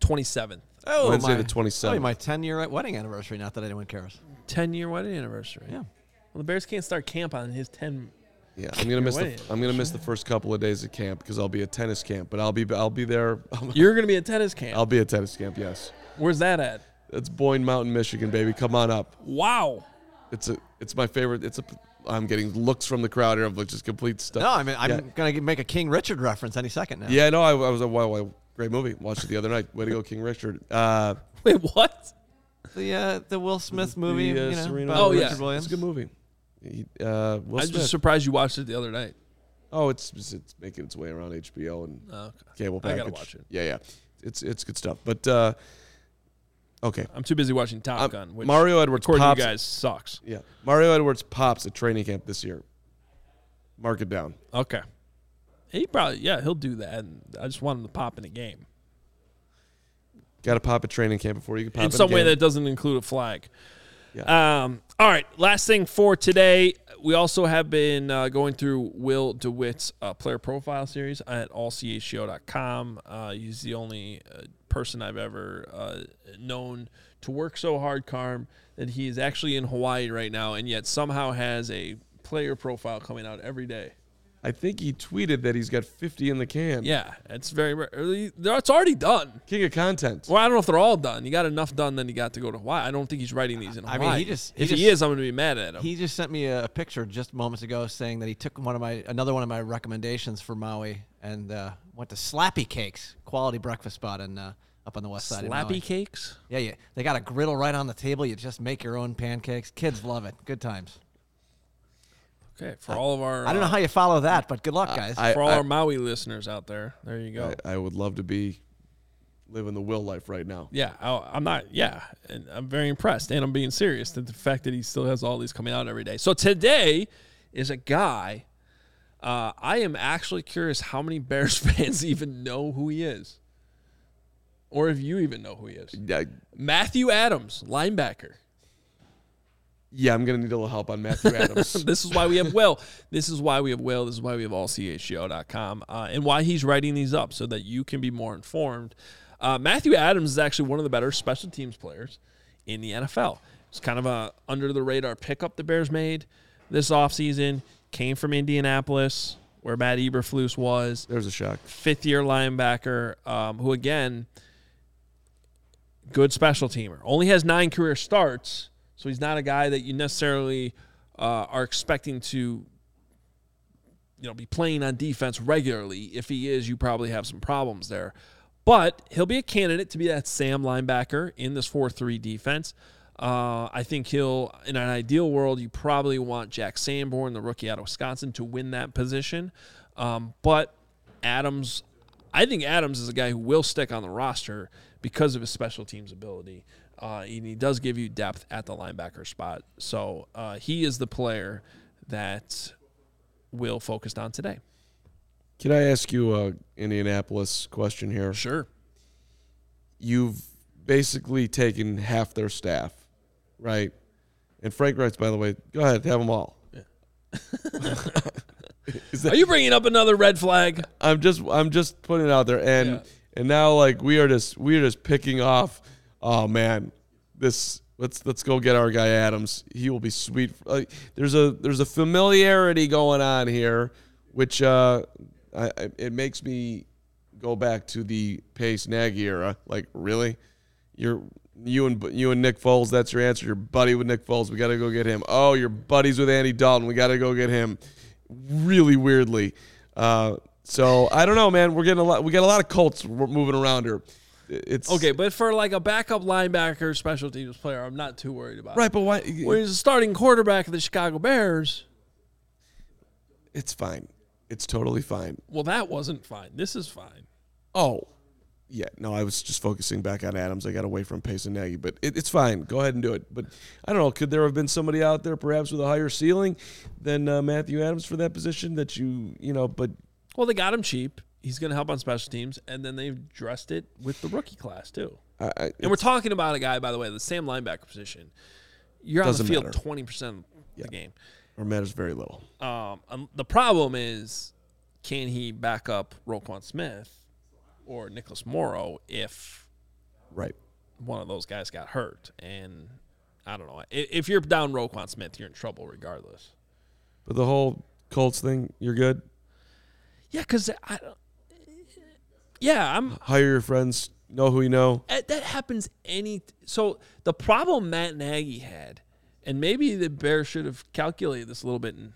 twenty seventh. Oh, Wednesday my, the 27th. Oh, my ten year wedding anniversary. Not that anyone cares. Ten year wedding anniversary. Yeah. Well, the Bears can't start camp on his ten. Yeah, I'm gonna miss the I'm gonna miss the first couple of days of camp because I'll be at tennis camp, but I'll be I'll be there. You're gonna be at tennis camp. I'll be at tennis camp. Yes. Where's that at? That's Boyne Mountain, Michigan, baby. Come on up. Wow. It's a, it's my favorite. It's a. I'm getting looks from the crowd here of like just complete stuff. No, I mean I'm Yeah. gonna make a King Richard reference any second now. Yeah, no, I, I was a wow, wow, great movie. Watched it the other night. Way to go, King Richard. Uh, Wait, what? The uh, the Will Smith movie. the, uh, you know, Serena about Oh, yeah. Richard Williams. It's a good movie. He, uh, Will I'm Smith. just surprised you watched it the other night. oh, it's it's making its way around HBO and Oh, okay. cable I package. gotta watch it. Yeah, yeah, it's it's good stuff. But uh, okay, I'm too busy watching Top Um, Gun. Which, Mario Edwards according pops. to you guys, sucks. Yeah, Mario Edwards pops at training camp this year. Mark it down. Okay. He probably yeah he'll do that. And I just want him to pop in a game Got to pop at training camp before you can pop in a game. In some way that doesn't include a flag. Um. All right. Last thing for today, we also have been uh, going through Will DeWitt's uh, player profile series at allchgo.com. Uh, he's the only uh, person I've ever uh, known to work so hard, Carm, that he is actually in Hawaii right now, and yet somehow has a player profile coming out every day. I think he tweeted that he's got 50 in the can. Yeah, it's very rare. It's already done. King of content. Well, I don't know if they're all done. You got enough done, then you got to go to Hawaii. I don't think he's writing these in I Hawaii. mean, he just- he if he just- is, I'm going to be mad at him. He just sent me a, a picture just moments ago saying that he took one of my another one of my recommendations for Maui and uh, went to Slappy Cakes, quality breakfast spot in uh, up on the west side of Maui. Slappy cakes. Yeah, yeah. They got a griddle right on the table. You just make your own pancakes. Kids love it. Good times. Okay, for all of our I don't know uh, how you follow that, but good luck, guys. I- for all our Maui listeners out there, there you go. I, I would love to be living the will life right now. yeah, I, I'm not. Yeah, and I'm very impressed, and I'm being serious that the fact that he still has all these coming out every day. So today is a guy. Uh, I am actually curious how many Bears fans even know who he is, or if you even know who he is. Yeah, Matthew Adams, linebacker. Yeah, I'm gonna need a little help on Matthew Adams. this is why we have Will. This is why we have Will. This is why we have allchgo.com uh, and why he's writing these up so that you can be more informed. Uh, Matthew Adams is actually one of the better special teams players in the NFL. It's kind of a under the radar pickup the Bears made this offseason. Came from Indianapolis, where Matt Eberflus was There's a shock. fifth year linebacker, um, who again, good special teamer. Only has nine career starts, so he's not a guy that you necessarily uh, are expecting to, you know, be playing on defense regularly. If he is, you probably have some problems there. But he'll be a candidate to be that Sam linebacker in this 4 3 defense. Uh, I think he'll, in an ideal world, you probably want Jack Sanborn, the rookie out of Wisconsin, to win that position. Um, but Adams, I think Adams is a guy who will stick on the roster because of his special teams ability. Uh, and he does give you depth at the linebacker spot. So uh, he is the player that Will focused on today. Can I ask you a Indianapolis question here? Sure. You've basically taken half their staff, right? And Frank writes, by the way, go ahead, have them all. Is that- Are you bringing up another red flag? I'm just I'm just putting it out there, and Yeah. and now like we are just we are just picking off. Oh man, this let's let's go get our guy Adams. He will be sweet. Like, there's a there's a familiarity going on here, which uh, I, it makes me go back to the Pace Nagy era. Like really, you're you and you and Nick Foles. That's your answer. You're buddy with Nick Foles. We got to go get him. Oh, you're buddies with Andy Dalton. We got to go get him. Really weirdly. Uh, so I don't know, man. We're getting a lot. We got a lot of Colts moving around here. It's Okay, but for like a backup linebacker, special teams player, I'm not too worried about. right. But why? When he's a starting quarterback of the Chicago Bears, It's fine. It's totally fine. well, that wasn't fine. This is fine. Oh, yeah. No, I was just focusing back on Adams. I got away from Pace and Nagy, but it, it's fine. Go ahead and do it. But I don't know. Could there have been somebody out there, perhaps with a higher ceiling than uh, Matthew Adams for that position? That you, you know, but Well, they got him cheap. He's going to help on special teams, and then they've dressed it with the rookie class too. I, I, And we're talking about a guy, by the way, the same linebacker position. You're on the field twenty percent of Yeah. the game. or matters very little. Um, um, the problem is, can he back up Roquan Smith or Nicholas Morrow if Right. one of those guys got hurt? And I don't know. If you're down Roquan Smith, you're in trouble regardless. But the whole Colts thing, you're good. Yeah, because I. Yeah, I'm. Hire your friends. Know who you know. Uh, that happens any so the problem Matt Nagy had, and maybe the Bears should have calculated this a little bit in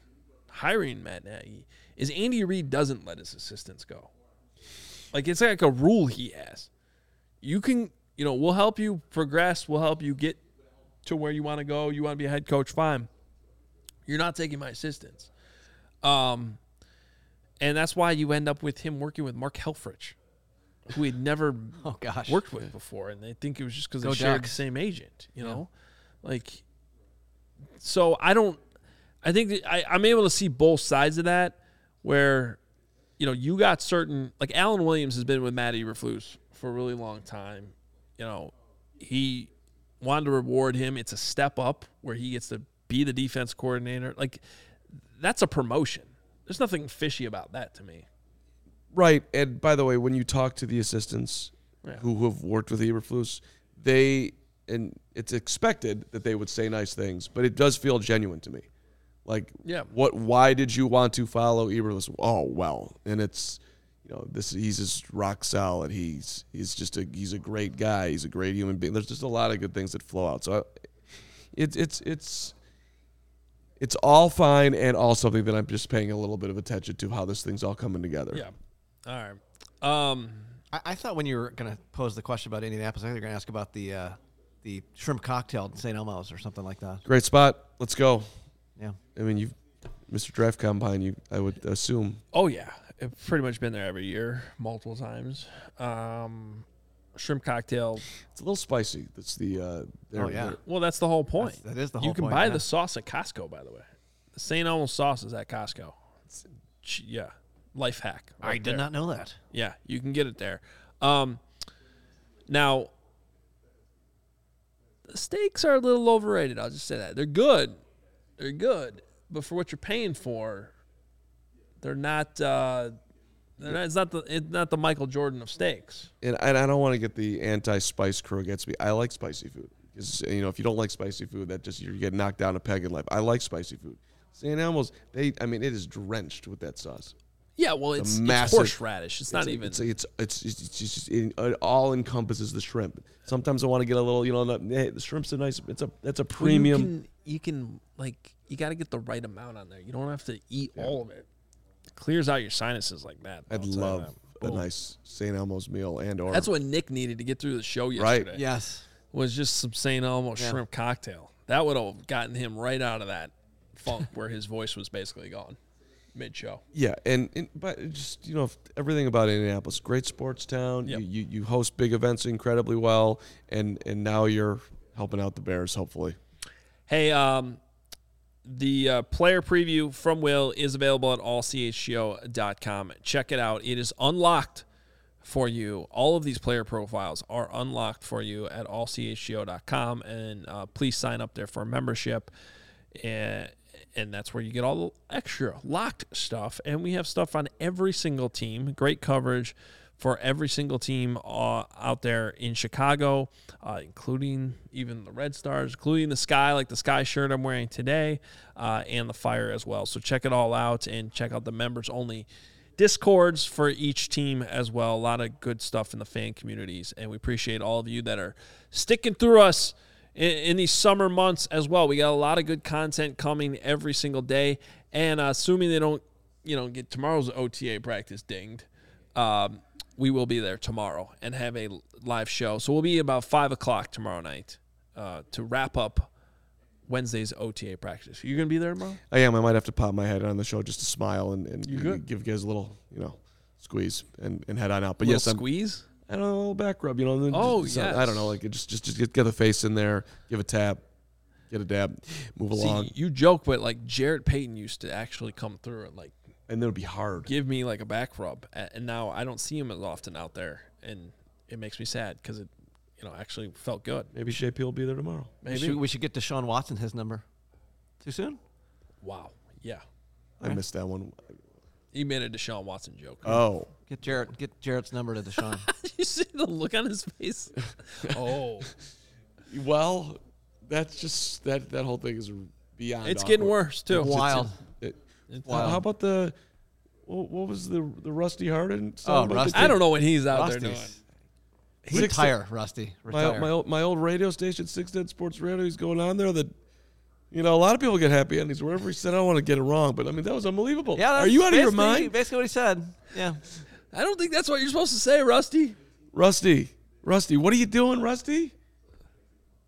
hiring Matt Nagy, is Andy Reid doesn't let his assistants go. Like it's like a rule he has. You can, you know, we'll help you progress. We'll help you get to where you want to go. You want to be a head coach, fine. You're not taking my assistants. Um, and that's why you end up with him working with Mark Helfrich, who he'd never Oh gosh. worked with before, and they think it was just because they Go shared the same agent. You know, like. So I don't. I think I, I'm able to see both sides of that, where, you know, you got certain like Alan Williams has been with Matt Eberflus for a really long time. You know, he wanted to reward him. It's a step up where he gets to be the defense coordinator. Like, that's a promotion. There's nothing fishy about that to me. Right. And by the way, when you talk to the assistants Yeah. who, who have worked with Eberflus, they and it's expected that they would say nice things, but it does feel genuine to me. Like, Yeah. what? Why did you want to follow Eberflus? Oh well, and it's you know this he's just rock solid. He's he's just a he's a great guy. He's a great human being. There's just a lot of good things that flow out. So, I, it's it's it's. It's all fine and all something that I'm just paying a little bit of attention to how this thing's all coming together. Yeah. All right. Um. I, I thought when you were going to pose the question about Indianapolis, I think you were going to ask about the uh, the shrimp cocktail in St. Elmo's or something like that. Great spot. Let's go. Yeah. I mean, you, Mr. Draft Combine, you, I would assume. Oh yeah, I've pretty much been there every year, multiple times. Um, shrimp cocktail. It's a little spicy. That's the. Uh, Oh, yeah. Well, that's the whole point. That's- that is the whole. Point. You can point, buy yeah. the sauce at Costco, by the way. The St. Elmo's sauce is at Costco. It's, yeah, life hack. I did there. not know that. Yeah, you can get it there. Um, now, the steaks are a little overrated. I'll just say that they're good. They're good, but for what you're paying for, they're not. Uh, they're not it's not the it's not the Michael Jordan of steaks. and, and I don't want to get the anti-spice crew against me. I like spicy food because you know if you don't like spicy food, that just you get knocked down a peg in life. I like spicy food. St. Elmo's, they, I mean, it is drenched with that sauce. Yeah, well, it's, it's massive- horseradish. It's, not It's- even. It's it's it's, it's, it's just it, it all encompasses the shrimp. Sometimes I want to get a little, you know, the, hey, the shrimp's a nice. It's a that's a Well, premium. You can, you can like you got to get the right amount on there. You don't have to eat all of it. it. Clears out your sinuses like that. I'd I'll tell you love that. a Boom. nice St. Elmo's meal and or That's what Nick needed to get through the show Right. yesterday. Yes. Was just some St. Elmo Yeah. shrimp cocktail. That would have gotten him right out of that funk where his voice was basically gone. Mid show. Yeah, and, and but just you know everything about Indianapolis, great sports town. Yep. You, you you host big events incredibly well, and and now you're helping out the Bears. Hopefully, Hey, um, the uh, player preview from Will is available at allchgo.com. Check it out. It is unlocked for you. All of these player profiles are unlocked for you at allchgo.com, and uh, please sign up there for a membership. And, and that's where you get all the extra locked stuff. And we have stuff on every single team. Great coverage for every single team uh, out there in Chicago, uh, including even the Red Stars, including the Sky, like the Sky shirt I'm wearing today, uh, and the Fire as well. So check it all out and check out the members only discords for each team as well. A lot of good stuff in the fan communities, and we appreciate all of you that are sticking through us in, in these summer months as well. We got a lot of good content coming every single day, and uh, assuming they don't, you know, get tomorrow's OTA practice dinged. Um, we will be there tomorrow and have a live show. So we'll be about five o'clock tomorrow night uh, to wrap up Wednesday's OTA practice. You gonna be there tomorrow? I am. I might have to pop my head on the show just to smile and, and give you guys a little you know squeeze and, and head on out. But yes, I'm, squeeze. I don't know, a little back rub. You know, and then Oh, just- uh, I don't know, like just just just get, get the face in there, give a tap, get a dab, move along, you joke, but like Jarrett Payton used to actually come through and like and then it'll be hard. give me like a back rub, and now I don't see him as often out there, and it makes me sad because it, you know, actually felt good. Maybe Shea P will be there tomorrow. We Maybe. should, we should get Deshaun Watson his number. Too soon? Wow. Yeah. I missed that one. He made a Deshaun Watson joke. Oh, Get Jarrett. Get Jarrett's number to Deshaun. you see the look on his face? oh, well, that's just that that whole thing is beyond. it's getting worse too. Wild. It- It's- how, how about the what, what was the the Rusty Hardin? Oh, song Rusty. I don't know what he's out there doing. Rusty's. Six- Retire, Rusty. my Retire. my old, my old radio station, Six Dead Sports Radio, he's going on there. That you know, a lot of people get happy endings. Wherever he said, I don't want to get it wrong, but I mean, that was unbelievable. yeah, are you out of your mind, Basically, what he said. Yeah. I don't think that's what you're supposed to say, Rusty. Rusty? Rusty, what are you doing, Rusty?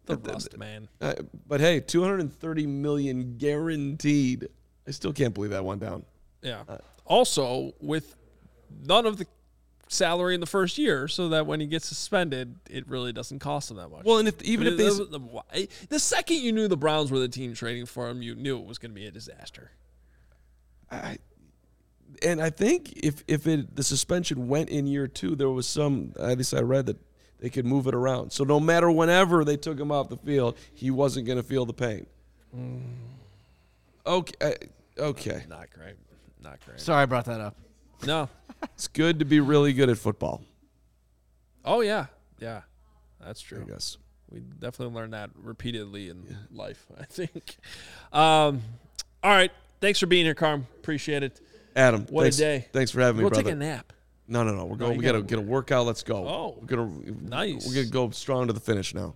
The Rust man. Uh, but hey, 230 million guaranteed. I still can't believe that one down. Yeah. Also, with none of the salary in the first year, so that when he gets suspended, it really doesn't cost him that much. Well, and if even if they the, the, the second you knew the Browns were the team trading for him, you knew it was going to be a disaster. I, and I think if if it the suspension went in year two, there was some at least I read that they could move it around. So no matter whenever they took him off the field, he wasn't going to feel the pain. Okay, uh, okay, Not great. Not great. Sorry, I brought that up. No. it's good to be really good at football. Oh yeah, yeah, that's I true. guess. We definitely learned that repeatedly in life. I think. Um, all right. Thanks for being here, Carm. Appreciate it. Adam, What a thanks, day. Thanks for having me, We'll brother. take a nap. no, no, no. We're going. you we gotta gotta- get a workout. Let's go. Oh, we're gonna nice. We're gonna go strong to the finish now.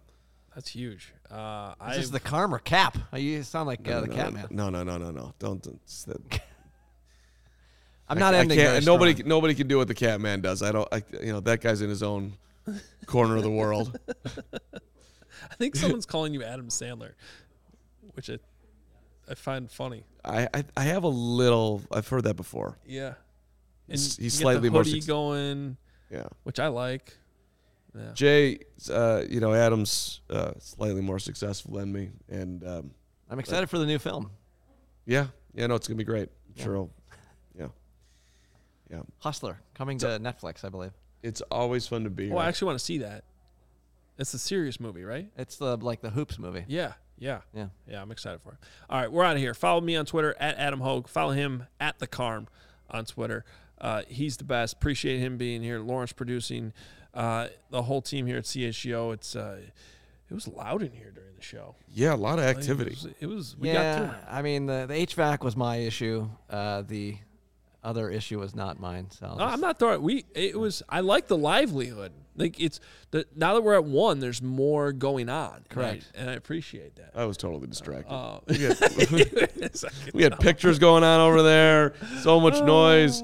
That's huge. Uh, Is I this is the Carm or Cap? Oh, You sound like uh, the no, Cat Man. No, no, no, no, no. Don't. don't that- I'm not I ending can't. Nobody, strong. nobody can do what the cat man does. I don't. I, you know, that guy's in his own corner of the world. I think someone's calling you Adam Sandler, which I, I find funny. I, I, I have a little. I've heard that before. Yeah. He's- he's you get slightly the more suc- going, Yeah. which I like. Yeah. Jay, uh, you know, Adam's uh, slightly more successful than me, and um, I'm excited for the new film, yeah, yeah, no, it's gonna be great. I'm Yeah. Sure, it'll- yeah, yeah. Hustler, coming to Netflix, I believe. It's always fun to be. Oh, here. I actually want to see that. It's a serious movie, right? It's the like the Hoops movie. Yeah, yeah, Yeah. yeah. I'm excited for it. All right, we're out of here. Follow me on Twitter at Adam Hoge. Follow him at the Carm on Twitter. Uh, he's the best. Appreciate him being here. Lawrence producing. Uh, the whole team here at CHGO. It's uh, it was loud in here during the show. yeah, a lot of activity. It was. It was we got through. yeah. I mean the, the HVAC was my issue. Uh, the other issue was not mine. So I'll No, just- I'm not throwing. We it was. I like the livelihood. Like it's the now that we're at one, there's more going on. and I- Correct. and I, appreciate that. I was totally distracted. Uh, we, had, we had pictures going on over there. So much noise.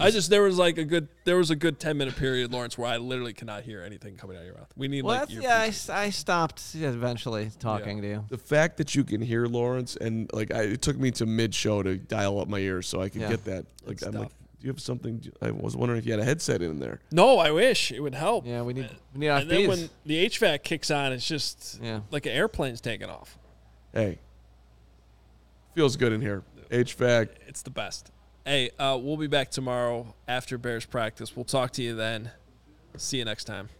I just there was like a good there was a good ten minute period, Lawrence, where I literally cannot hear anything coming out of your mouth. We need Well, like that's, yeah, I, earpieces. stopped eventually talking to you. the fact that you can hear Lawrence and like I, it took me to mid show to dial up my ears so I could Yeah. get that. Like Good I'm like, stuff. do you have something? I was wondering if you had a headset in there. No, I wish it would help. Yeah, we need we need And then IFBs. when the HVAC kicks on, it's just Yeah. like an airplane's taking off. Hey, feels good in here. HVAC. It's the best. Hey, uh, we'll be back tomorrow after Bears practice. We'll talk to you then. See you next time.